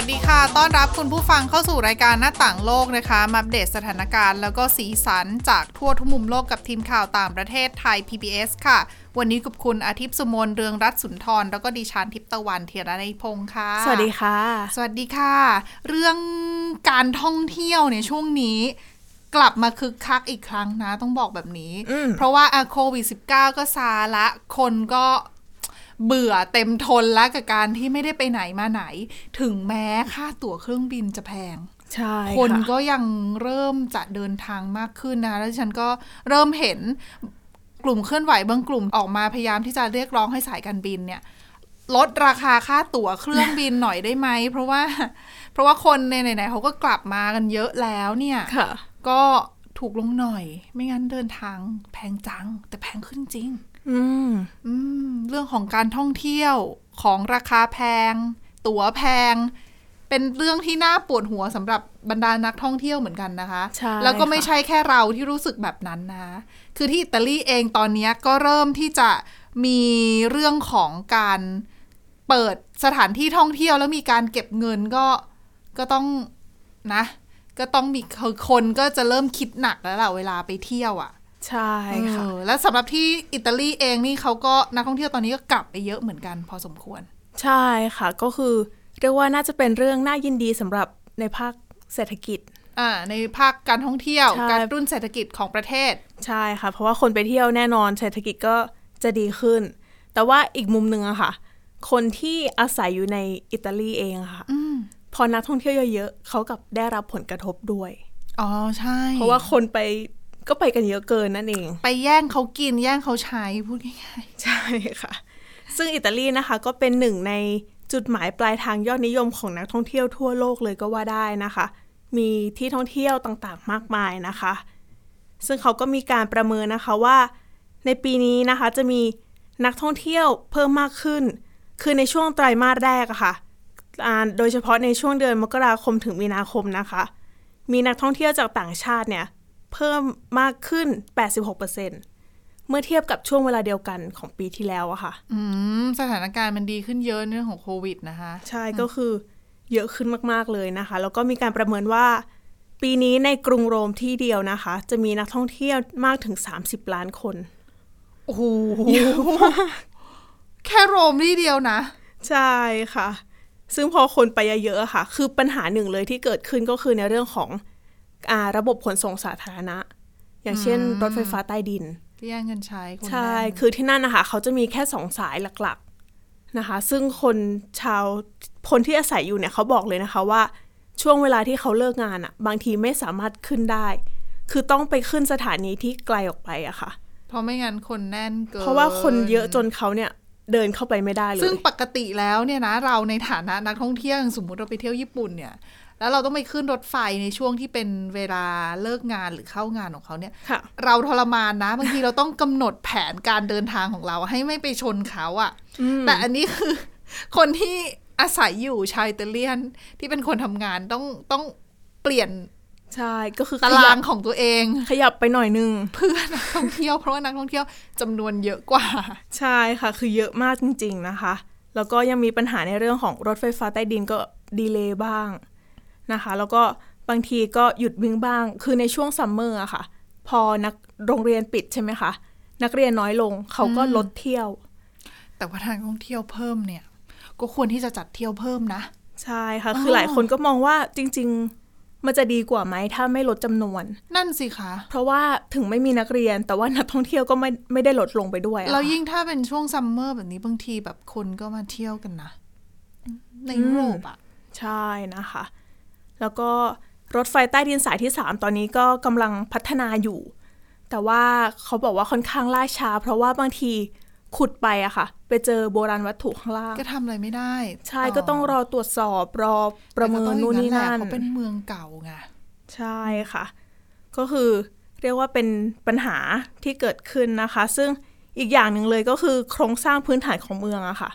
วัสดีค่ะ ต้อนรับคุณผู้ฟังเข้าสู่รายการหน้าต่างโลกนะคะ มาอัปเดตสถานการณ์แล้วก็สีสันจากทั่วทุกมุมโลกกับทีมข่าวต่างประเทศไทย PBS ค่ะ วันนี้กับคุณอาทิตย์สุมนเรืองรัตน์สุนทร แล้วก็ดิฉันทิพย์ตะวันเทียรนัยพงค์ค่ะ สวัสดีค่ะ สวัสดีค่ะ เรื่องการท่องเที่ยวในช่วงนี้กลับมาคึกคักอีกครั้งนะ ต้องบอกแบบนี้อืมเพราะว่าอะโควิด -19 ก็ซาละ คนก็ เบื่อเต็มทนแล้วกับการที่ไม่ได้ไปไหนมาไหน ถึงแม้ค่าตั๋วเครื่องบินจะแพงใช่คนค่ะก็ยังเริ่มจะเดินทางมากขึ้นนะแล้วฉันก็เริ่มเห็นกลุ่มเคลื่อนไหวบางกลุ่มออกมาพยายามที่จะเรียกร้องให้สายการบินเนี่ยลดราคาค่าตั๋วเครื่องบินหน่อยได้ไหม เพราะว่า เพราะว่าคนในไหนๆเขาก็กลับมากันเยอะแล้วเนี่ยค่ะก็ถูกลงหน่อย ไม่งั้นเดินทางแพงจัง แต่แพงขึ้นจริง อืมอืม เรื่องของการท่องเที่ยวของราคาแพง ตั๋วแพง เป็นเรื่องที่น่าปวดหัวสำหรับบรรดานักท่องเที่ยวเหมือนกันนะคะใช่แล้วก็ไม่ค่ะใช่แค่เราที่รู้สึกแบบนั้นนะ คือที่อิตาลีเองตอนเนี้ยก็เริ่มที่จะมีเรื่องของการเปิดสถานที่ท่องเที่ยวแล้วมีการเก็บเงินก็ก็ต้องนะ ก็ต้องมีคือคนก็จะเริ่มคิดหนักแล้วล่ะเวลาไปเที่ยวอะ ใช่ค่ะเออแล้วสำหรับที่อิตาลีเองนี่เขาก็นักท่องเที่ยวตอนนี้ก็กลับไปเยอะเหมือนกันพอสมควร ใช่ค่ะก็คือเรียกว่าน่าจะเป็นเรื่องน่ายินดีสำหรับในภาคเศรษฐกิจอ่าในภาคการท่องเที่ยวใช่การรุ่นเศรษฐกิจของประเทศ ใช่ค่ะ เพราะว่าคนไปเที่ยวแน่นอนเศรษฐกิจก็จะดีขึ้น แต่ว่าอีกมุมหนึ่งอะค่ะ คนที่อาศัยอยู่ในอิตาลีเองอะค่ะอืมพอนักท่องเที่ยวเยอะๆเขากับได้รับผลกระทบด้วย อ๋อใช่ เพราะว่าคนไป ก็ไปกันเยอะเกินนั่นเอง ไปแย่งเขากินแย่งเขาใช้พูดง่ายใช่ค่ะ ซึ่งอิตาลีนะคะก็เป็นหนึ่งในจุดหมายปลายทางยอดนิยมของนักท่องเที่ยวทั่วโลกเลยก็ว่าได้นะคะ มีที่ท่องเที่ยวต่างๆ มากมายนะคะ ซึ่งเขาก็มีการประเมินนะคะว่า ในปีนี้นะคะจะมีนักท่องเที่ยวเพิ่มมากขึ้น คือในช่วงไตรมาสแรกอะค่ะอ่าโดยเฉพาะในช่วงเดือนมกราคมถึงมีนาคมนะคะ มีนักท่องเที่ยวจากต่างชาติเนี่ย เพิ่มมากขึ้น 86%เมื่อเทียบกับช่วงเวลาเดียวกันของปีที่แล้วอะค่ะๆอืม สถานการณ์มันดีขึ้นเยอะในเรื่องของโควิดนะคะ ใช่ก็คือเยอะขึ้นมาก ๆ เลยนะคะ แล้วก็มีการประเมินว่า ปีนี้ในกรุงโรมที่เดียวนะคะ จะมีนักท่องเที่ยวมากถึง 30 ล้านคน โอ้โหแค่โรมนี่เดียวนะ ใช่ค่ะ ซึ่งพอคนไปเยอะๆอะค่ะ คือปัญหาหนึ่งเลยที่เกิดขึ้นก็คือในเรื่องของอา ระบบขนส่งสาธารณะ อย่างเช่น รถไฟฟ้าใต้ดินที่แย่งกันใช้คนใช่แน่นคือที่นั่นนะคะเขาจะมีแค่สองสายหลักๆนะคะ ซึ่งคนชาวคนที่อาศัยอยู่เนี่ยเขาบอกเลยนะคะว่าช่วงเวลาที่เขาเลิกงานอะบางทีไม่สามารถขึ้นได้ คือต้องไปขึ้นสถานีที่ไกลออกไปอะค่ะ เพราะไม่งั้นคนแน่นเกิน เพราะว่าคนเยอะจนเขาเนี่ยเดินเข้าไปไม่ได้เลย ซึ่งปกติแล้วเนี่ยนะเราในฐานะนักท่องเที่ยวอย่างสมมุติเราไปเที่ยวญี่ปุ่นเนี่ย แล้วเราต้องไปขึ้นรถไฟในช่วงที่เป็นเวลาเลิกงานหรือเข้างานของเขาเนี่ยค่ะเราทรมานนะบางทีเราต้องกำหนดแผนการเดินทางของเราให้ไม่ไปชนเขาอะแต่อันนี้คือคนที่อาศัยอยู่ชาวอิตาเลียนที่เป็นคนทำงานต้องต้องเปลี่ยนใช่ก็คือขยับตารางของตัวเอง ขยับไปหน่อยนึงเพื่อนักท่องเที่ยวเพราะว่านักท่องเที่ยวจำนวนเยอะกว่า ใช่ค่ะ คือเยอะมากจริง ๆนะคะ แล้วก็ยังมีปัญหาในเรื่องของรถไฟฟ้าใต้ดินก็ delay บ้าง นะคะ แล้วก็บางทีก็หยุดวิ่งบ้าง คือในช่วงซัมเมอร์อะค่ะ พอนักโรงเรียนปิดใช่ไหมคะ นักเรียนน้อยลงเขาก็ลดเที่ยว แต่ว่าทางท่องเที่ยวเพิ่มเนี่ย ก็ควรที่จะจัดเที่ยวเพิ่มนะ ใช่ค่ะ คือหลายคนก็มองว่าจริง ๆ มันจะดีกว่าไหมถ้าไม่ลดจำนวน นั่นสิคะ เพราะว่าถึงไม่มีนักเรียน แต่ว่านักท่องเที่ยวก็ไม่ไม่ได้ลดลงไปด้วยอะค่ะแล้วยิ่งถ้าเป็นช่วงซัมเมอร์แบบนี้บางทีแบบคนก็มาเที่ยวกันนะ ในยุโรปอะใช่นะคะ แล้วก็รถไฟใต้ดินสายที่ 3 ตอนนี้ก็กำลังพัฒนาอยู่ แต่ว่าเขาบอกว่าค่อนข้างล่าช้า เพราะว่าบางทีขุดไปอะค่ะ ไปเจอโบราณวัตถุข้างล่างก็ทำอะไรไม่ได้ ใช่ก็ต้องรอตรวจสอบรอประเมินนู่นนี่นั่นเขาเป็นเมืองเก่าไงใช่ค่ะ ก็คือเรียกว่าเป็นปัญหาที่เกิดขึ้นนะคะ ซึ่งอีกอย่างหนึ่งเลยก็คือโครงสร้างพื้นฐานของเมืองอะค่ะ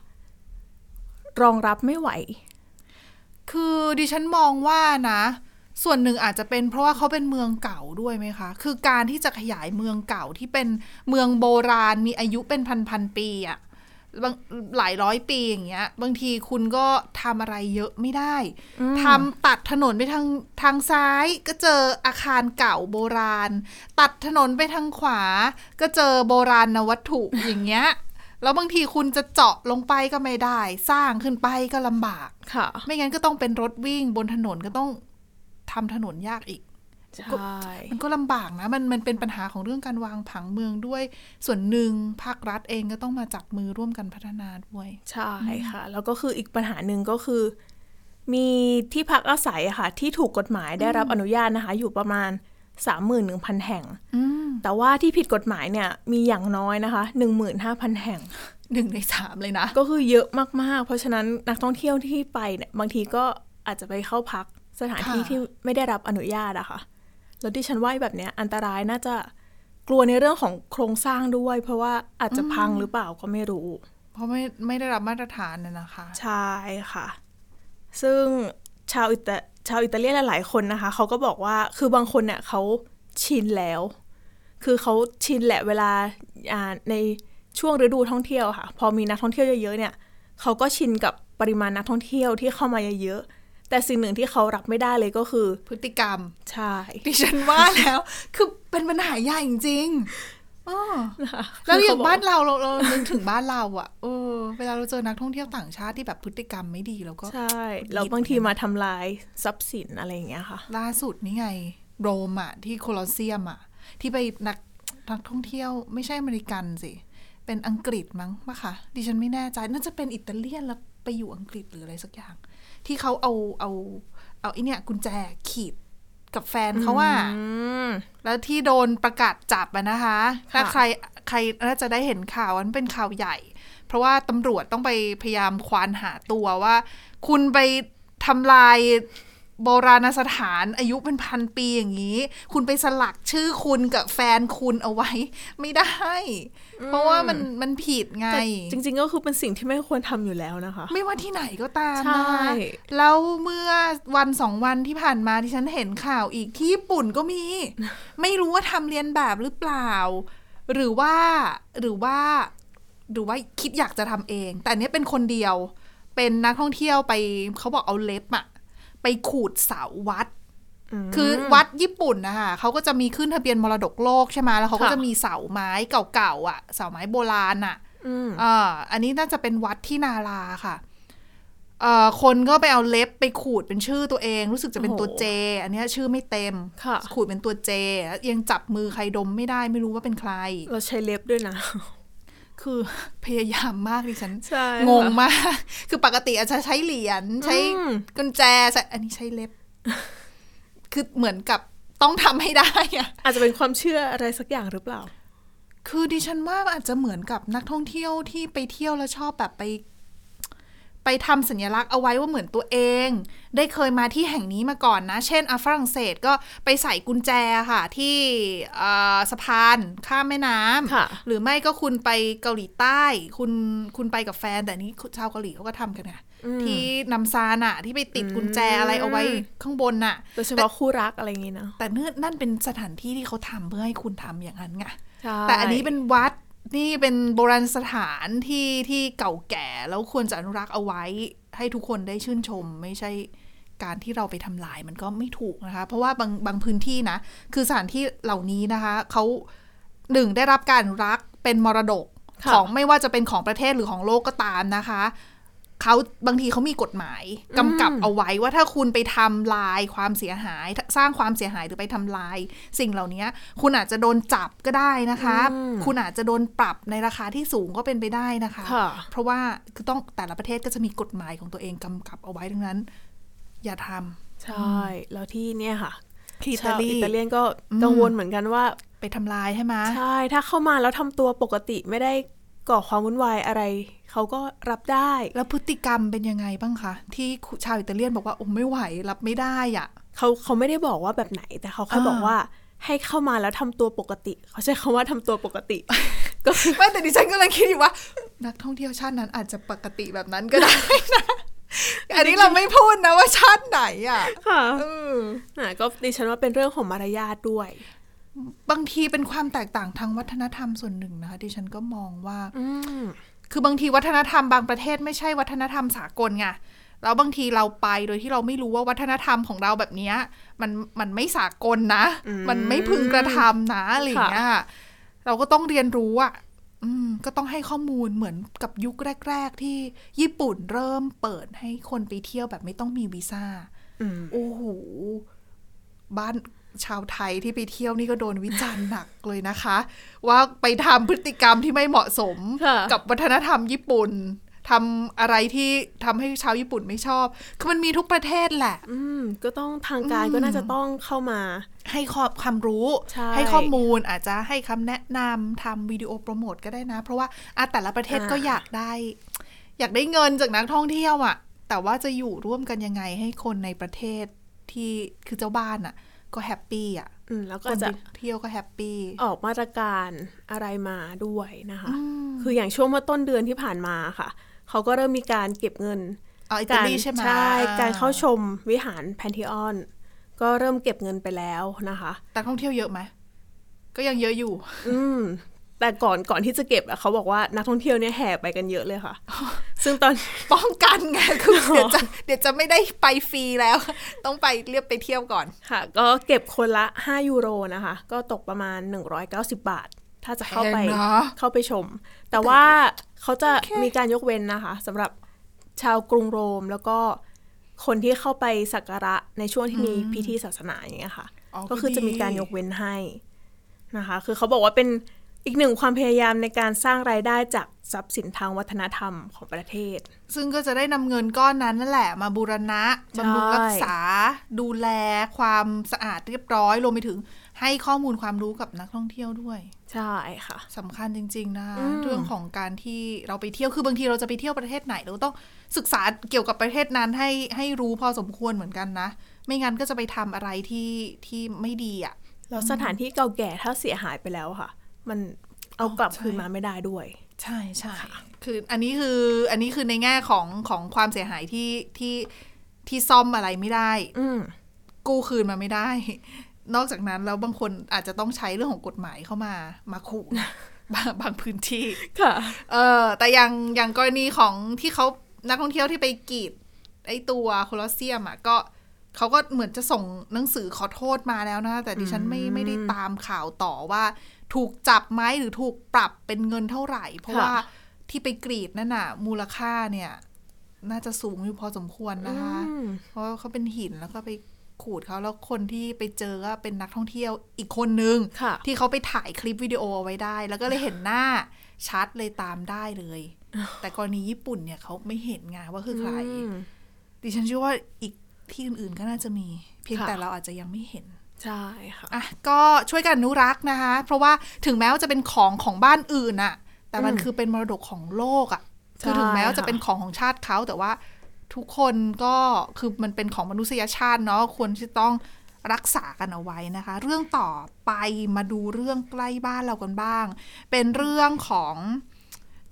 รองรับไม่ไหว คือดิฉันมองว่านะ ส่วนหนึ่งอาจจะเป็นเพราะว่าเขาเป็นเมืองเก่าด้วยไหมคะ คือการที่จะขยายเมืองเก่าที่เป็นเมืองโบราณมีอายุเป็นพันพันๆปีอะบางหลายร้อยปีอย่างเงี้ย บางทีคุณก็ทำอะไรเยอะไม่ได้ทำตัดถนนไปทางทางซ้าย ก็เจออาคารเก่าโบราณ ตัดถนนไปทางขวา ก็เจอโบราณนวัตถุอย่างเงี้ย แล้วบางทีคุณจะเจาะลงไปก็ไม่ได้ สร้างขึ้นไปก็ลำบาก ค่ะ ไม่งั้นก็ต้องเป็นรถวิ่งบนถนนก็ต้องทำถนนยากอีก ใช่ มันก็ลำบากนะ มันมันเป็นปัญหาของเรื่องการวางผังเมืองด้วย ส่วนหนึ่งภาครัฐเองก็ต้องมาจับมือร่วมกันพัฒนาด้วย ใช่ค่ะ แล้วก็คืออีกปัญหาหนึ่งก็คือ มีที่พักอาศัยอะค่ะ ที่ถูกกฎหมายได้รับอนุญาตนะคะ อยู่ประมาณ 31,000 แห่งอืมแต่ว่าที่ผิดกฎหมายเนี่ยมีอย่างน้อยนะคะ 15,000 แห่งหนึ่งในสามเลยนะ ก็คือเยอะมาก ๆ เพราะฉะนั้นนักท่องเที่ยวที่ไปเนี่ยบางทีก็อาจจะไปเข้าพักสถานที่ค่ะที่ไม่ได้รับอนุญาตอะค่ะ แล้วที่ฉันว่าแบบเนี้ยอันตรายน่าจะกลัวในเรื่องของโครงสร้างด้วย เพราะว่าอาจจะพังหรือเปล่าก็ไม่รู้ เพราะไม่ไม่ได้รับมาตรฐานน่ะนะคะ ใช่ค่ะ ซึ่งชาวอิตา ชาวอิตาเลียนหลายๆคนนะคะเขาก็บอกว่าคือบางคนเนี่ยเขาชินแล้ว คือเขาชินแหละเวลาอ่าในช่วงฤดูท่องเที่ยวค่ะ พอมีนักท่องเที่ยวเยอะๆเนี่ยเขาก็ชินกับปริมาณนักท่องเที่ยวที่เข้ามาเยอะๆแต่สิ่งหนึ่งที่เขารับไม่ได้เลยก็คือ พฤติกรรมใช่ดิฉันว่าแล้ว คือเป็นปัญหาใหญ่จริงๆอ้อนะคะ แล้วอย่างคืเขบ้านเราเราเรานึกถึงบ้านเราอะเออเวลาเราเจอนักท่องเที่ยวต่างชาติที่แบบพฤติกรรมไม่ดีเราก็ใช่แล้วบางทีมาทำลายทรัพย์สินอะไรอย่างเงี้ยค่ะ ล่าสุดนี่ไง โรมอะที่โคลอสเซียมอะที่ไปนักนักท่องเที่ยวไม่ใช่อเมริกันสิเป็นอังกฤษมั้งปะคะดิฉันไม่แน่ใจน่าจะเป็นอิตาเลียนแล้วไปอยู่อังกฤษหรืออะไรสักอย่าง ที่เขาเอาเอาเอาไอเนี่ยกุญแจขีด กับแฟนเขาว่าอืมแล้วที่โดนประกาศจับอะนะคะ ถ้าค่ะใครใครน่าจะได้เห็นข่าวอันเป็นข่าวใหญ่ เพราะว่าตำรวจต้องไปพยายามควานหาตัวว่า คุณไปทำลาย โบราณสถานอายุเป็นพันปีอย่างนี้ คุณไปสลักชื่อคุณกับแฟนคุณเอาไว้ ไม่ได้ เพราะว่ามันมันผิดไงแต่จริง ๆ ก็คือเป็นสิ่งที่ไม่ควรทำอยู่แล้วนะคะ ไม่ว่าที่ไหนก็ตามใช่นะคะแล้วเมื่อวันสองวันที่ผ่านมาที่ฉันเห็นข่าวอีกที่ญี่ปุ่นก็มี ไม่รู้ว่าทำเรียนแบบหรือเปล่า หรือว่าหรือว่า หรือว่าคิดอยากจะทำเอง แต่อันเนี้ยเป็นคนเดียว เป็นนักท่องเที่ยวไปเขาบอกเอาเล็บอะ ไปขูดเสาวัด คือวัดญี่ปุ่นนะคะเขาก็จะมีขึ้นทะเบียนมรดกโลกใช่ไหมแล้วเขาก็ค่ะจะมีเสาไม้เก่าๆอะ เสาไม้โบราณอะอืมอ่าอันนี้น่าจะเป็นวัดที่นาราค่ะเอ่อคนก็ไปเอาเล็บไปขูดเป็นชื่อตัวเอง รู้สึกจะเป็นตัวโอ้โหเจ อันเนี้ยชื่อไม่เต็มค่ะขูดเป็นตัวเจแล้วยังจับมือใครดมไม่ได้ไม่รู้ว่าเป็นใคร เราใช้เล็บด้วยนะ คือพยายามมากดิฉันใช่งงมาก คือปกติอาจจะใช้เหรียญใช้อืมกุญแจใช้อันนี้ใช้เล็บ คือเหมือนกับต้องทำให้ได้อะอาจจะเป็นความเชื่ออะไรสักอย่างหรือเปล่า คือดิฉันว่าอาจจะเหมือนกับนักท่องเที่ยวที่ไปเที่ยวแล้วชอบแบบไป ไปทำสัญลักษณ์เอาไว้ว่าเหมือนตัวเอง ได้เคยมาที่แห่งนี้มาก่อนนะ เช่นอะฝรั่งเศสก็ไปใส่กุญแจค่ะ ที่เอ่อสะพานข้ามแม่น้ำค่ะหรือไม่ก็คุณไปเกาหลีใต้ คุณคุณไปกับแฟน แต่นี้ชาวเกาหลีเขาก็ทำกันไงที่นำซานอะที่ไปติดกุญแจอะไรเอาไว้ข้างบนน่ะโดยเฉพาะคู่รักอะไรอย่างงี้นะแต่เนื่อนั่นเป็นสถานที่ที่เขาทำเพื่อให้คุณทำอย่างนั้นไงใช่แต่อันนี้เป็นวัด นี่เป็นโบราณสถานที่ที่เก่าแก่แล้วควรจะอนุรักษ์เอาไว้ ให้ทุกคนได้ชื่นชม ไม่ใช่การที่เราไปทำลายมันก็ไม่ถูกนะคะ เพราะว่าบางบางพื้นที่นะ คือสถานที่เหล่านี้นะคะเขาหนึ่งได้รับการอนุรักษ์เป็นมรดกค่ะของไม่ว่าจะเป็นของประเทศหรือของโลกก็ตามนะคะ เขาบางทีเขามีกฎหมายกำกับเอาไว้ว่าถ้าคุณไปทำลายความเสียหาย สร้างความเสียหายหรือไปทำลาย สิ่งเหล่านี้คุณอาจจะโดนจับก็ได้นะคะ คุณอาจจะโดนปรับในราคาที่สูงก็เป็นไปได้นะคะค่ะเพราะว่าคือต้องแต่ละประเทศก็จะมีกฎหมายของตัวเองกำกับเอาไว้ดังนั้น อย่าทใช่ แล้วที่เนี่ยค่ะำที่อิชาตาวลีอิตาเลียนก็อืมกังวลเหมือนกันว่าไปทำลายใช่ไหมใช่ถ้าเข้ามาแล้วทำตัวปกติไม่ได้ ก่อความวุ่นวายอะไร เขาก็รับได้ แล้วพฤติกรรมเป็นยังไงบ้างคะ ที่ชาวอิตาเลียนบอกว่าโอ้ไม่ไหวรับไม่ได้อะเขาเขาไม่ได้บอกว่าแบบไหน แต่เขาแค่อ่าบอกว่าให้เข้ามาแล้วทำตัวปกติ เขาใช้คำว่าทำตัวปกติ ก็คือไม่แต่ดิฉันกำลังคิดอยู่ว่า นักท่องเที่ยวชาตินั้นอาจจะปกติแบบนั้นก็ได้นะไออันนี้เราไม่พูดนะว่าชาติไหนอะ ค่ะเอออะก็ดิฉันว่าเป็นเรื่องของมารยาทด้วย บางทีเป็นความแตกต่างทางวัฒนธรรมส่วนหนึ่งนะคะดิฉันก็มองว่าอืมคือบางทีวัฒนธรรมบางประเทศไม่ใช่วัฒนธรรมสากลไงแล้วบางทีเราไปโดยที่เราไม่รู้ว่าวัฒนธรรมของเราแบบเนี้ยมันมันไม่สากลนะ มันไม่พึงกระทำนะอะไรอย่างเงี้ยเราก็ต้องเรียนรู้อะอืมก็ต้องให้ข้อมูลเหมือนกับยุคแรก ๆ ที่ญี่ปุ่นเริ่มเปิดให้คนไปเที่ยวแบบไม่ต้องมีวีซ่าอืมโอ้โหบ้าน ชาวไทยที่ไปเที่ยวนี่ก็โดนวิจารณ์หนักเลยนะคะ ว่าไปทำพฤติกรรมที่ไม่เหมาะสมค่ะกับวัฒนธรรมญี่ปุ่นทำอะไรที่ทำให้ชาวญี่ปุ่นไม่ชอบ คือมันมีทุกประเทศแหละ อืม ก็ต้องทางการก็น่าจะต้องเข้ามา ให้ข้อความรู้ใช่ข้อมูลอาจจะให้คำแนะนำทำวิดีโอโปรโมทก็ได้นะ เพราะว่าอะแต่ละประเทศอ่าก็อยากได้ อยากได้เงินจากนักท่องเที่ยวอะค่ะ แต่ว่าจะอยู่ร่วมกันยังไงให้คนในประเทศที่คือเจ้าบ้านอะค่ะ ก็ happyอะอืมแล้วคนจะไปเที่ยวก็ happy ออกมาตรการอะไรมาด้วยนะคะอืมคืออย่างช่วงเมื่อต้นเดือนที่ผ่านมาค่ะ เขาก็เริ่มมีการเก็บเงินอ๋ออิตาการลีใช่ไหมใช่อ่การเข้าชมวิหารแพนทิออน ก็เริ่มเก็บเงินไปแล้วนะคะนักท่องเที่ยวเยอะไหมก็ยังเยอะอยู่ อืม แต่ก่อนก่อนที่จะเก็บอะเขาบอกว่านักท่องเที่ยวเนี่ยแห่ไปกันเยอะเลยค่ะ ซึ่งตอนป้องกันไงคือเดี๋ยวจะเดี๋ยวจะไม่ได้ไปฟรีแล้ว ต้องไปเรียบไปเที่ยวก่อนค่ะ ก็เก็บคนละ 5 ยูโรนะคะ ก็ตกประมาณ 190 บาท ถ้าจะเข้าไปแพงนะเข้าไปชม แต่ว่าเขาจะมีการยกเว้นนะคะสำหรับชาวกรุงโรมแล้วก็คนที่เข้าไปสักการะในช่วงที่มีพิธีศาสนาอย่างเงี้ยค่ะอ๋อก็คือดีจะมีการยกเว้นให้นะคะ คือเขาบอกว่าเป็น อีกหนึ่งความพยายามในการสร้างรายได้จากทรัพย์สินทางวัฒนธรรมของประเทศ ซึ่งก็จะได้นำเงินก้อนนั้นนั่นแหละ มาบูรณะใช่บำรุงรักษา ดูแลความสะอาดเรียบร้อยรวมไปถึงให้ข้อมูลความรู้กับนักท่องเที่ยวด้วย ใช่ค่ะสำคัญจริง ๆ นะคะอืมเรื่องของการที่เราไปเที่ยวคือบางทีเราจะไปเที่ยวประเทศไหนเราก็ต้องศึกษาเกี่ยวกับประเทศนั้นให้ให้รู้พอสมควรเหมือนกันนะ ไม่งั้นก็จะไปทำอะไรที่ที่ไม่ดีอะแล้วสถานที่เก่าแก่ถ้าเสียหายไปแล้วค่ะ มันเอากลับใช่คืนมาไม่ได้ด้วย ใช่ใช่คืออันนี้คืออันนี้คือในแง่ของของความเสียหายที่ที่ที่ซ่อมอะไรไม่ได้ อืมกู้คืนมาไม่ได้ นอกจากนั้นแล้วบางคนอาจจะต้องใช้เรื่องของกฎหมายเข้ามามาขู่บางบางพื้นที่ ค่ะ เออแต่อย่างอย่างกรณีของที่เขานักท่องเที่ยวที่ไปกรีดไอตัวโคลอสเซียมอะก็เขาก็เหมือนจะส่งหนังสือขอโทษมาแล้วนะ แต่ดิฉันไม่ไม่ได้ตามข่าวต่อว่า ถูกจับไหมหรือถูกปรับเป็นเงินเท่าไหร่ เพราะค่ะว่าที่ไปกรีดนั่นน่ะ มูลค่าเนี่ย น่าจะสูงอยู่พอสมควรนะคะอืมเพราะว่าเขาเป็นหินแล้วก็ไปขูดเขาแล้วคนที่ไปเจอก็เป็นนักท่องเที่ยวอีกคนนึงค่ะที่เขาไปถ่ายคลิปวิดีโอเอาไว้ได้ แล้วก็เลยเห็นหน้าชัดเลยตามได้เลย แต่กรณีญี่ปุ่นเนี่ยเขาไม่เห็นไงว่าคือใครอืมดิฉันเชื่อว่าอีกที่อื่นๆก็น่าจะมี เพียงค่ะแต่เราอาจจะยังไม่เห็น ใช่ค่ะอะก็ช่วยกันอนุรักษ์นะคะ เพราะว่าถึงแม้ว่าจะเป็นของของบ้านอื่นอะแต่มันอืมคือเป็นมรดกของโลกอะคือใช่ถึงแม้ว่าจะค่ะเป็นของของชาติเขาแต่ว่าทุกคนก็คือมันเป็นของมนุษยชาติเนาะควรที่ต้องรักษากันเอาไว้นะคะ เรื่องต่อไปมาดูเรื่องใกล้บ้านเรากันบ้าง เป็นเรื่องของ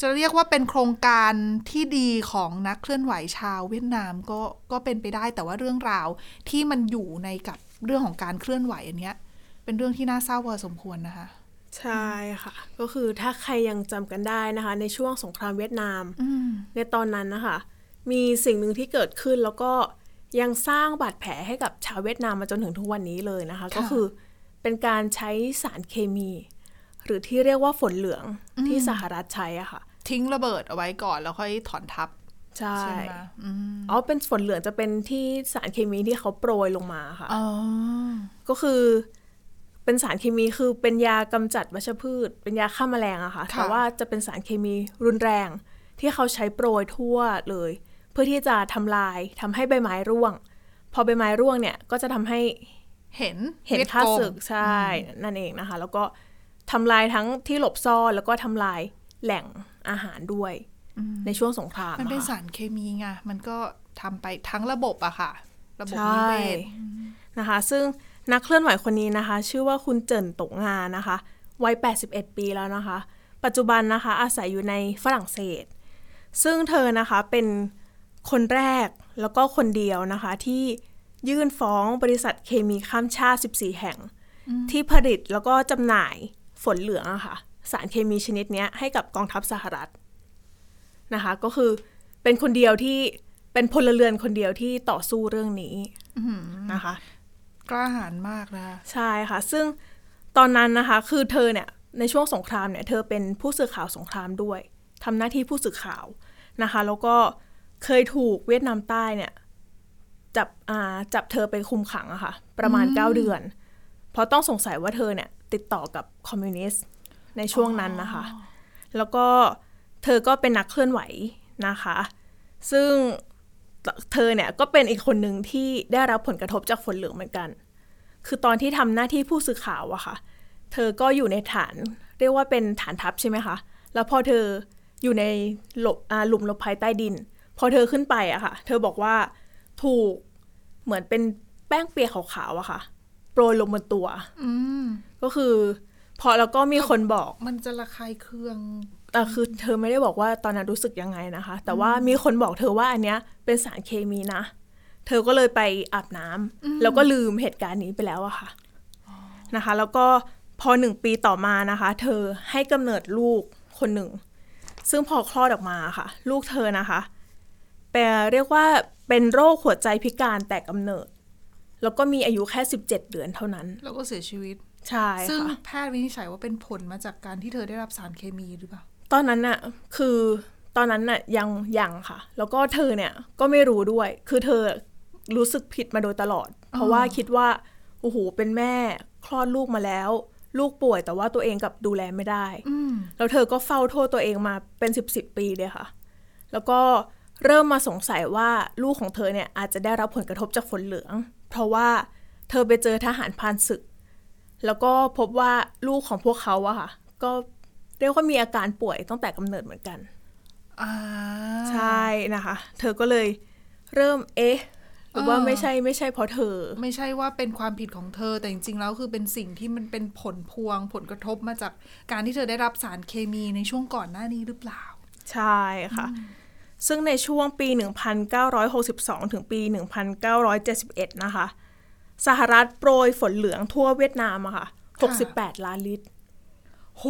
จะเรียกว่าเป็นโครงการที่ดีของนักเคลื่อนไหวชาวเวียดนามก็ก็เป็นไปได้แต่ว่าเรื่องราวที่มันอยู่ในกับ เรื่องของการเคลื่อนไหวอันเนี้ย เป็นเรื่องที่น่าเศร้าพอสมควรนะคะ ใช่ค่ะ ก็คือถ้าใครยังจำกันได้นะคะ ในช่วงสงครามเวียดนามอืมในตอนนั้นนะคะ มีสิ่งหนึ่งที่เกิดขึ้นแล้วก็ยังสร้างบาดแผลให้กับชาวเวียดนามมาจนถึงทุกวันนี้เลยนะคะ ก็คือเป็นการใช้สารเคมี หรือที่เรียกว่าฝนเหลืองที่สหรัฐใช้อะค่ะ ทิ้งระเบิดเอาไว้ก่อนแล้วค่อยถอนทับ ใช่ใช่ไหมอืมอ๋อเป็นฝนเหลืองจะเป็นที่สารเคมีที่เขาโปรยลงมาค่ะอ๋อก็คือเป็นสารเคมีคือเป็นยากำจัดวัชพืช เป็นยาฆ่าแมลงอะค่ะแต่ว่าจะเป็นสารเคมีรุนแรง ที่เขาใช้โปรยทั่วเลย เพื่อที่จะทำลายทำให้ใบไม้ร่วง พอใบไม้ร่วงเนี่ยก็จะทำให้เห็นเห็นวียดค่างศึกใช่นั่นเองนะคะ แล้วก็ทำลายทั้งที่หลบซ่อนแล้วก็ทำลายแหล่งอาหารด้วย ในช่วงสงครามมันเป็นอะค่ะสารเคมีไงมันก็ทำไปทั้งระบบอะค่ะ ระบบใช่นิเวศนะคะ ซึ่งนักเคลื่อนไหวคนนี้นะคะ ชื่อว่าคุณเจินตกงานนะคะ วัย 81 ปีแล้วนะคะ ปัจจุบันนะคะ อาศัยอยู่ในฝรั่งเศส ซึ่งเธอนะคะเป็นคนแรกแล้วก็คนเดียวนะคะ ที่ยื่นฟ้องบริษัทเคมีข้ามชาติ 14 แห่ง ที่ผลิตแล้วก็จำหน่ายฝนเหลืองอะค่ะ สารเคมีชนิดเนี้ยให้กับกองทัพสหรัฐ นะคะ ก็คือเป็นคนเดียวที่เป็นพลเรือนคนเดียวที่ต่อสู้เรื่องนี้นะคะ กล้าหาญมากนะคะใช่ค่ะ ซึ่งตอนนั้นนะคะ คือเธอเนี่ยในช่วงสงครามเนี่ย เธอเป็นผู้สื่อข่าวสงครามด้วยทำหน้าที่ผู้สื่อข่าวนะคะ แล้วก็เคยถูกเวียดนามใต้เนี่ย จับอ่าจับเธอไปคุมขังอะค่ะ ประมาณ 9 เดือน เพราะต้องสงสัยว่าเธอเนี่ย ติดต่อกับคอมมิวนิสต์ในช่วงนั้นนะคะ แล้วก็ เธอก็เป็นนักเคลื่อนไหวนะคะ ซึ่งเธอเนี่ยก็เป็นอีกคนหนึ่งที่ได้รับผลกระทบจากฝนเหลืองเหมือนกัน คือตอนที่ทำหน้าที่ผู้สื่อข่าวอะค่ะ เธอก็อยู่ในฐาน เรียกว่าเป็นฐานทัพใช่ไหมคะ แล้วพอเธออยู่ในหลบอ่าหลุมหลบภัยใต้ดิน พอเธอขึ้นไปอะค่ะ เธอบอกว่าถูกเหมือนเป็นแป้งเปียกขาวๆอะค่ะ โปรยลงบนตัวอืมก็คือ พอแล้วก็มีคนบอก มันจะระคายเคืองแต่ คือเธอไม่ได้บอกว่าตอนนั้นรู้สึกยังไงนะคะ แต่ว่ามีคนบอกเธอว่าอันเนี้ยเป็นสารเคมีนะ เธอก็เลยไปอาบน้ำแล้วก็ลืมเหตุการณ์นี้ไปแล้วอะค่ะนะคะ แล้วก็พอหนึ่งปีต่อมานะคะ เธอให้กำเนิดลูกคนหนึ่ง ซึ่งพอคลอดออกมาค่ะ ลูกเธอนะคะเป็นเรียกว่าเป็นโรคหัวใจพิการแต่กำเนิด แล้วก็มีอายุแค่ 17 เดือนเท่านั้น แล้วก็เสียชีวิต ใช่ซึ่งค่ะแพทย์วินิจฉัยว่าเป็นผลมาจากการที่เธอได้รับสารเคมีหรือเปล่า ตอนนั้นน่ะคือตอนนั้นน่ะยังยังค่ะ แล้วก็เธอเนี่ยก็ไม่รู้ด้วย คือเธอรู้สึกผิดมาโดยตลอด เพราะว่าคิดว่าโอ้โหเป็นแม่คลอดลูกมาแล้ว ลูกป่วยแต่ว่าตัวเองกลับดูแลไม่ได้อืมแล้วเธอก็เฝ้าโทษตัวเองมาเป็นสิบสิบปีเลยค่ะ แล้วก็เริ่มมาสงสัยว่าลูกของเธอเนี่ยอาจจะได้รับผลกระทบจากฝนเหลือง เพราะว่าเธอไปเจอทหารพรานศึก แล้วก็พบว่าลูกของพวกเขาอะค่ะ ก็ เรียกว่ามีอาการป่วยตั้งแต่กำเนิดเหมือนกันอ่าใช่นะคะ เธอก็เลยเริ่มเอ๊ะหรือว่าเออไม่ใช่ไม่ใช่เพราะเธอ ไม่ใช่ว่าเป็นความผิดของเธอ แต่จริงๆแล้วคือเป็นสิ่งที่มันเป็นผลพวงผลกระทบมาจากการที่เธอได้รับสารเคมีในช่วงก่อนหน้านี้หรือเปล่า ใช่ค่ะ ซึ่งในช่วงปี 1962 ถึงปี 1971 นะคะ สหรัฐโปรยฝนเหลืองทั่วเวียดนามอะค่ะ 68 ล้านลิตรโห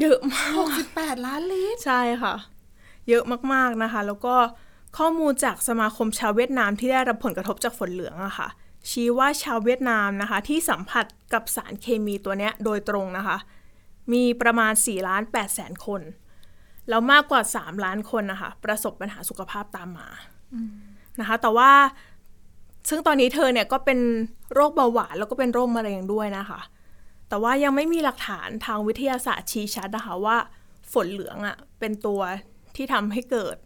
เยอะมากหกสิบแปดล้านลิตร ใช่ค่ะ เยอะมากๆนะคะ แล้วก็ข้อมูลจากสมาคมชาวเวียดนามที่ได้รับผลกระทบจากฝนเหลืองอะค่ะ ชี้ว่าชาวเวียดนามนะคะ ที่สัมผัสกับสารเคมีตัวเนี้ยโดยตรงนะคะ มีประมาณ4ล้าน8แสนคน แล้วมากกว่า 3 ล้านคนนะคะ ประสบปัญหาสุขภาพตามมานะคะ แต่ว่าซึ่งตอนนี้เธอเนี่ยก็เป็นโรคเบาหวานแล้วก็เป็นโรคมะเร็งด้วยนะคะ แต่ว่ายังไม่มีหลักฐานทางวิทยาศาสตร์ชี้ชัดนะคะว่า ฝนเหลืองอะ่ะเป็นตัวที่ทำให้เกิด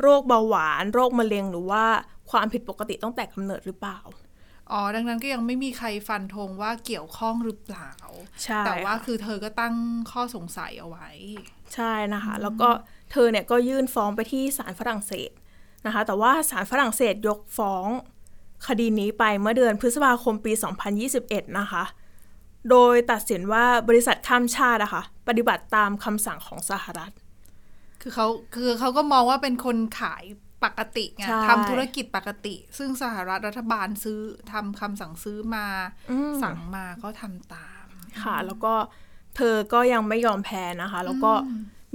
โรคเบาหวาน โรคมะเร็งหรือว่าความผิดปกติตั้งแต่กำเนิดหรือเปล่าอ๋อ ดังนั้นก็ยังไม่มีใครฟันธงว่าเกี่ยวข้องหรือเปล่า ใช่ แต่ว่าค่ะคือเธอก็ตั้งข้อสงสัยเอาไว้ ใช่นะคะ แล้วก็เธอเนี่ยก็ยื่นฟ้องไปที่ศาลฝรั่งเศสนะคะ แต่ว่าศาลฝรั่งเศสยกฟ้องคดีนี้ไปเมื่อเดือนพฤษภาคมปี 2021 นะคะ โดยตัดสินว่าบริษัทข้ามชาติอะคะปฏิบัติตามคำสั่งของสหรัฐ คือเขาคือเขาก็มองว่าเป็นคนขายปกติไงใช่ทำธุรกิจปกติ ซึ่งสหรัฐรัฐบาลซื้อทำคำสั่งซื้อมาสั่งมาก็ทำตาม ค่ะ แล้วก็เธอก็ยังไม่ยอมแพ้นะคะ แล้วก็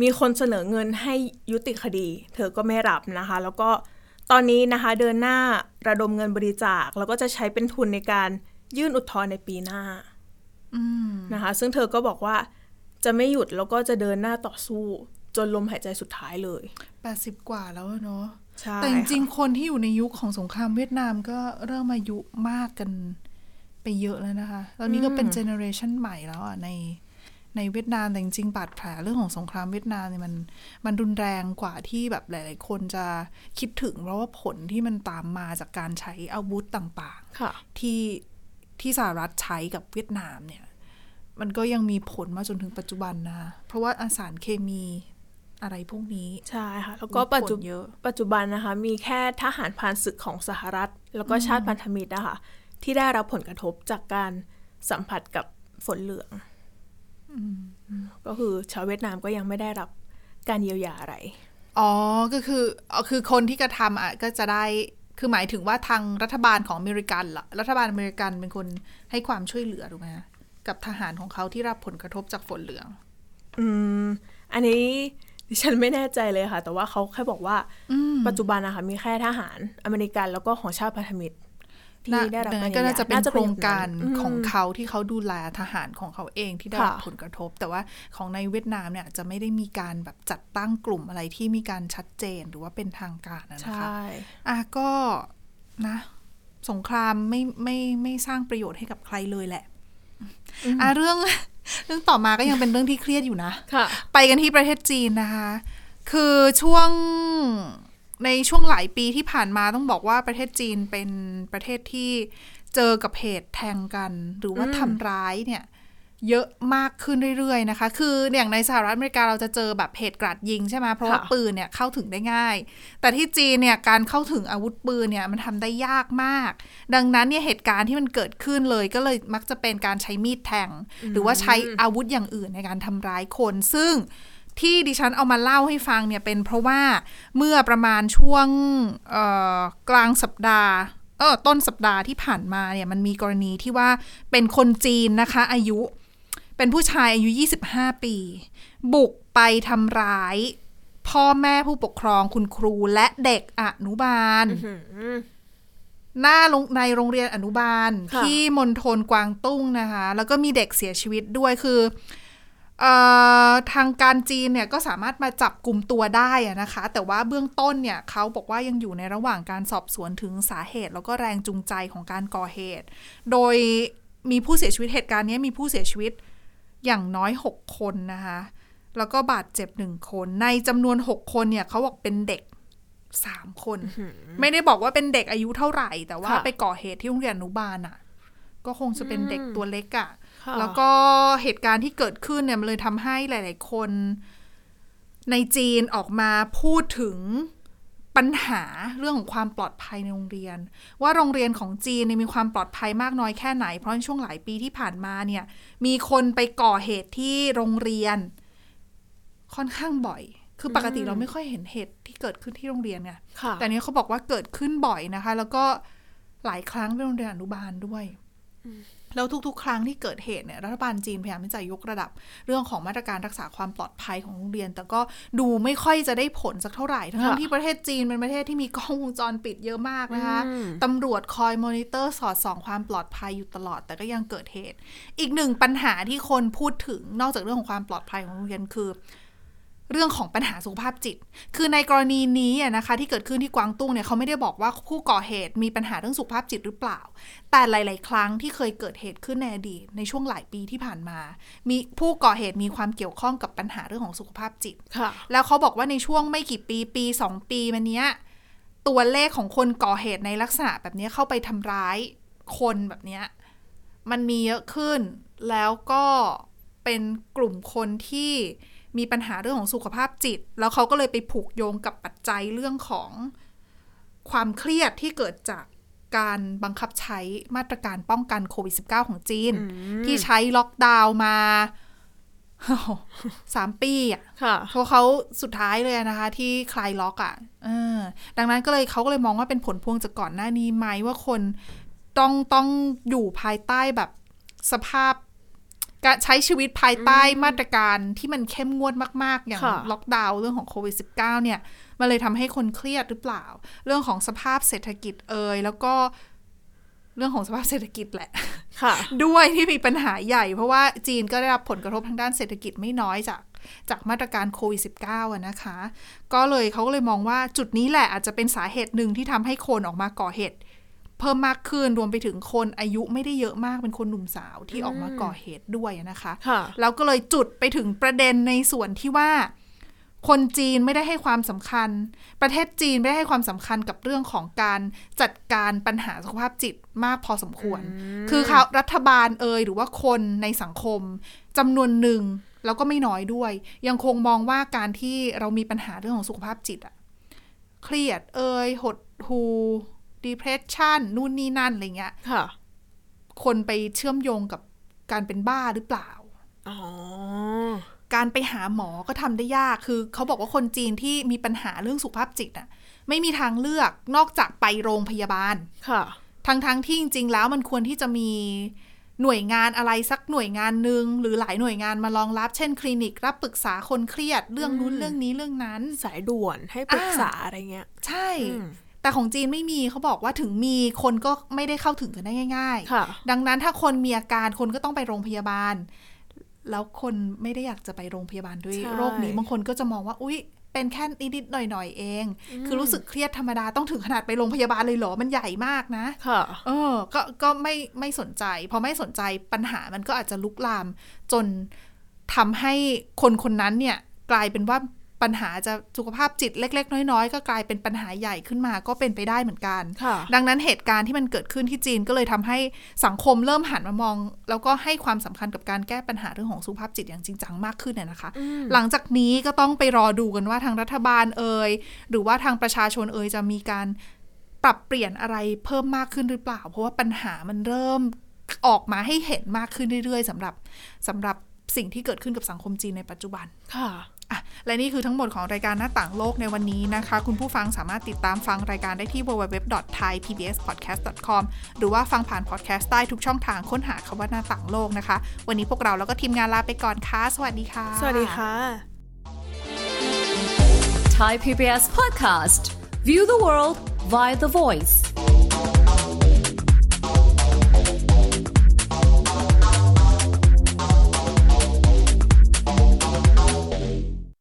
มีคนเสนอเงินให้ยุติคดี เธอก็ไม่รับนะคะ แล้วก็ตอนนี้นะคะเดินหน้าระดมเงินบริจาค แล้วก็จะใช้เป็นทุนในการยื่นอุทธรณ์ในปีหน้าอืม นะคะ ซึ่งเธอก็บอกว่าจะไม่หยุดแล้วก็จะเดินหน้าต่อสู้จนลมหายใจสุดท้ายเลยแปดสิบกว่าแล้วอะเนาะใช่แต่จรจริงๆค่ะคนที่อยู่ในยุคของสงครามเวียดนามก็เริ่มอายุมากกันไปเยอะแล้วนะคะ ตอนนี้ก็เป็นเจเนอเรชันใหม่แล้วอะในในเวียดนามแต่จริงๆบาดแผลเรื่องของสงครามเวียดนามเนี่ยมันมันรุนแรงกว่าที่แบบหลาย ๆ คนจะคิดถึง เพราะว่าผลที่มันตามมาจากการใช้อาวุธต่างค่ะๆที่ ที่สหรัฐใช้กับเวียดนามเนี่ย มันก็ยังมีผลมาจนถึงปัจจุบันนะคะเพราะว่าอาสารเคมีอะไรพวกนี้ ใช่ค่ะ แล้วก็ปัจจุมีผลเยอะปัจจุบันนะคะ มีแค่ทหารพรานศึกของสหรัฐ แล้วก็ชาติพันธมิตรนะคะที่ได้รับผลกระทบจากการสัมผัสกับฝนเหลืองก็คือชาวเวียดนามก็ยังไม่ได้รับการเยียวยาอะไร อ๋อ ก็คืออ๋อคือคนที่กระทำอะก็จะได้ คือหมายถึงว่าทางรัฐบาลของอเมริกันล่ะรัฐบาลอเมริกันเป็นคนให้ความช่วยเหลือถูกไหมคะกับทหารของเขาที่รับผลกระทบจากฝนเหลือง อืม อันนี้ดิฉันไม่แน่ใจเลยค่ะ แต่ว่าเขาแค่บอกว่า ปัจจุบันนะคะมีแค่ทหารอเมริกันแล้วก็ของชาติพันธมิตร ที่น่าได้รับดังนั้นรก็น่าจะเป็นย่โครงการอย่นั้นของมเขาที่เขดูแลทหารของเขาเองที่ได้รับค่ะผลกระทบ แต่ว่าของในเวียดนามเนี่ยจะไม่ได้มีการแบบจัดตั้งกลุ่มอะไรที่มีการชัดเจนหรือว่าเป็นทางการนะใชนะคะ่อะก็นะ สงครามไม่ไม่ไม่สร้างประโยชน์ให้กับใครเลยแหละ อะเรื่องเรื่องต่อมาก็ยังเป็นเรื่องที่เครียดอยู่นะค่ะไปกันที่ประเทศจีนนะคะ คือช่วง ในช่วงหลายปีที่ผ่านมาต้องบอกว่าประเทศจีนเป็นประเทศที่เจอกับเหตุแทงกัน หรือว่าอืมทำร้ายเนี่ยเยอะมากขึ้นเรื่อยๆนะคะ คืออย่างในสหรัฐอเมริกาเราจะเจอแบบเหตุกราดยิงใช่ไหมเพราะว่าค่ะปืนเนี่ยเข้าถึงได้ง่าย แต่ที่จีนเนี่ยการเข้าถึงอาวุธปืนเนี่ยมันทำได้ยากมาก ดังนั้นเนี่ยเหตุการณ์ที่มันเกิดขึ้นเลยก็เลยมักจะเป็นการใช้มีดแทง หรือว่าใช้อาวุธอย่างอื่นในการทำร้ายคน ซึ่ง ที่ดิฉันเอามาเล่าให้ฟังเนี่ยเป็นเพราะว่าเมื่อประมาณช่วงเอ่อกลางสัปดาห์เออต้นสัปดาห์ที่ผ่านมาเนี่ยมันมีกรณีที่ว่าเป็นคนจีนนะคะ อายุเป็นผู้ชายอายุ 25 ปี บุกไปทำร้าย พ่อแม่ผู้ปกครองคุณครูและเด็กอนุบาลอืมหน้าโรงในโรงเรียนอนุบาลค่ะที่มณฑลกวางตุ้งนะคะ แล้วก็มีเด็กเสียชีวิตด้วยคือเออ ทางการจีนเนี่ยก็สามารถมาจับกลุ่มตัวได้อะนะคะ แต่ว่าเบื้องต้นเนี่ยเขาบอกว่ายังอยู่ในระหว่างการสอบสวนถึงสาเหตุ แล้วก็แรงจูงใจของการก่อเหตุ โดยมีผู้เสียชีวิตเหตุการณ์นี้มีผู้เสียชีวิตอย่างน้อย 6 คนนะคะ แล้วก็บาดเจ็บหนึ่งคน ในจำนวน 6 คนเนี่ยเขาบอกเป็นเด็ก3คน ไม่ได้บอกว่าเป็นเด็กอายุเท่าไหร่ แต่ว่าค่ะไปก่อเหตุที่โรงเรียนอนุบาลอะ ก็คงจะเป็นเด็กตัวเล็กอะค่ะ แล้วก็เหตุการณ์ที่เกิดขึ้นเนี่ยมันเลยทำให้หลาย ๆ คน ในจีนออกมาพูดถึงปัญหาเรื่องของความปลอดภัยในโรงเรียน ว่าโรงเรียนของจีนเนี่ยมีความปลอดภัยมากน้อยแค่ไหน เพราะในช่วงหลายปีที่ผ่านมาเนี่ย มีคนไปก่อเหตุที่โรงเรียน ค่อนข้างบ่อย คือปกติเราไม่ค่อยเห็นเหตุที่เกิดขึ้นที่โรงเรียนไงค่ะแต่อันนี้เขาบอกว่าเกิดขึ้นบ่อยนะคะ แล้วก็หลายครั้งเป็นโรงเรียนอนุบาลด้วย แล้วทุกๆ ครั้งที่เกิดเหตุเนี่ยรัฐบาลจีนพยายามที่จะยกระดับเรื่องของมาตรการรักษาความปลอดภัยของโรงเรียน แต่ก็ดูไม่ค่อยจะได้ผลสักเท่าไหร่ทั้งค่ะๆที่ประเทศจีนเป็นประเทศที่มีกล้องวงจรปิดเยอะมากนะคะอืมตำรวจคอยมอนิเตอร์สอดส่องความปลอดภัยอยู่ตลอด แต่ก็ยังเกิดเหตุ อีกหนึ่งปัญหาที่คนพูดถึงนอกจากเรื่องของความปลอดภัยของโรงเรียนคือ เรื่องของปัญหาสุขภาพจิต คือในกรณีนี้อะนะคะที่เกิดขึ้นที่กวางตุ้งเนี่ยเขาไม่ได้บอกว่าผู้ก่อเหตุมีปัญหาเรื่องสุขภาพจิตหรือเปล่า แต่หลาย ๆ ครั้งที่เคยเกิดเหตุขึ้นในอดีตในช่วงหลายปีที่ผ่านมา มีผู้ก่อเหตุมีความเกี่ยวข้องกับปัญหาเรื่องของสุขภาพจิตค่ะแล้วเขาบอกว่าในช่วงไม่กี่ปีปีสองปีมาเนี้ยตัวเลขของคนก่อเหตุในลักษณะแบบเนี้ยเข้าไปทำร้ายคนแบบเนี้ยมันมีเยอะขึ้น แล้วก็เป็นกลุ่มคนที่ มีปัญหาเรื่องของสุขภาพจิต แล้วเขาก็เลยไปผูกโยงกับปัจจัยเรื่องของความเครียดที่เกิดจากการบังคับใช้มาตรการป้องกันโควิด -19 ของจีน ที่ใช้ล็อกดาวน์มาสามปีอะค่ะเพราะเขาสุดท้ายเลยนะคะ ที่คลายล็อกอะ่ะเออดังนั้นก็เลยเขาก็เลยมองว่าเป็นผลพวงจากก่อนหน้านี้ไหมว่าคนต้องต้องอยู่ภายใต้แบบสภาพ การใช้ชีวิตภายใต้มาตรการที่มันเข้มงวดมาก ๆ อย่างค่ะล็อกดาวน์เรื่องของโควิด -19 เนี่ย มันเลยทำให้คนเครียดหรือเปล่า เรื่องของสภาพเศรษฐกิจเอ่ยแล้วก็เรื่องของสภาพเศรษฐกิจแหละค่ะ ด้วยที่มีปัญหาใหญ่ เพราะว่าจีนก็ได้รับผลกระทบทางด้านเศรษฐกิจไม่น้อยจากจากมาตรการโควิด -19 อะนะคะ ก็เลยเขาก็เลยมองว่าจุดนี้แหละอาจจะเป็นสาเหตุหนึ่งที่ทำให้คนออกมาก่อเหตุ เพิ่มมากขึ้นรวมไปถึงคนอายุไม่ได้เยอะมากเป็นคนหนุ่มสาวที่ออกมาก่อเหตุด้วยนะคะค่ะแล้วก็เลยจุดไปถึงประเด็นในส่วนที่ว่า คนจีนไม่ได้ให้ความสำคัญ ประเทศจีนไม่ได้ให้ความสำคัญกับเรื่องของการจัดการปัญหาสุขภาพจิตมากพอสมควร คือเขารัฐบาลเอยหรือว่าคนในสังคมจำนวนหนึ่งแล้วก็ไม่น้อยด้วย ยังคงมองว่าการที่เรามีปัญหาเรื่องของสุขภาพจิตอะเครียดเอยหดหู depression นู่นนี่นั่นอะไรเงี้ยค่ะ คนไปเชื่อมโยงกับการเป็นบ้าหรือเปล่า อ๋อ การไปหาหมอก็ทำได้ยาก คือเขาบอกว่าคนจีนที่มีปัญหาเรื่องสุขภาพจิตอะไม่มีทางเลือกนอกจากไปโรงพยาบาล ค่ะ ทั้งๆทที่จริง ๆ แล้วมันควรที่จะมีหน่วยงานอะไรสักหน่วยงานหนึ่งหรือหลายหน่วยงานมารองรับเช่น คลินิก รับปรึกษาคนเครียดเรื่องนู้นอืมเรื่องนี้เรื่องนั้น สายด่วนให้ปรึกษาอะไรเงี้ย ใช่อืม แต่ของจีนไม่มีเขาบอกว่าถึงมีคนก็ไม่ได้เข้าถึงกันได้ง่ายค่ะๆดังนั้นถ้าคนมีอาการคนก็ต้องไปโรงพยาบาล แล้วคนไม่ได้อยากจะไปโรงพยาบาลด้วยใช่โรคนี้บางคนก็จะมองว่าอุ๊ยเป็นแค่นิดๆหน่อยๆเอง คือรู้สึกเครียดธรรมดาต้องถึงขนาดไปโรงพยาบาลเลยเหรอ มันใหญ่มากนะ ค่ะ เออ ก็ก็ไม่ไม่สนใจ พอไม่สนใจปัญหามันก็อาจจะลุกลาม จนทำให้คนคนนั้นเนี่ย กลายเป็นว่า ปัญหาจะสุขภาพจิตเล็ก ๆ น้อย ๆ ก็กลายเป็นปัญหาใหญ่ขึ้นมาก็เป็นไปได้เหมือนกันค่ะดังนั้นเหตุการณ์ที่มันเกิดขึ้นที่จีนก็เลยทำให้สังคมเริ่มหันมามอง แล้วก็ให้ความสำคัญกับการแก้ปัญหาเรื่องของสุขภาพจิตอย่างจริงจังมากขึ้นเนี่ยนะคะ หลังจากนี้ก็ต้องไปรอดูกันว่าทางรัฐบาลเอ่ยหรือว่าทางประชาชนเอ่ยจะมีการปรับเปลี่ยนอะไรเพิ่มมากขึ้นหรือเปล่า เพราะว่าปัญหามันเริ่มออกมาให้เห็นมากขึ้นเรื่อย ๆสำหรับสำหรับสิ่งที่เกิดขึ้นกับสังคมจีนในปัจจุบัน ค่ะอะ และนี่คือทั้งหมดของรายการหน้าต่างโลกในวันนี้นะคะ คุณผู้ฟังสามารถติดตามฟังรายการได้ที่ www.thaipbspodcast.com หรือว่าฟังผ่านพอดแคสต์ได้ทุกช่องทางค้นหาคำว่าหน้าต่างโลกนะคะ วันนี้พวกเราแล้วก็ทีมงานลาไปก่อนค่ะสวัสดีค่ะ สวัสดีค่ะ Thai PBS podcast. View the world via the voice.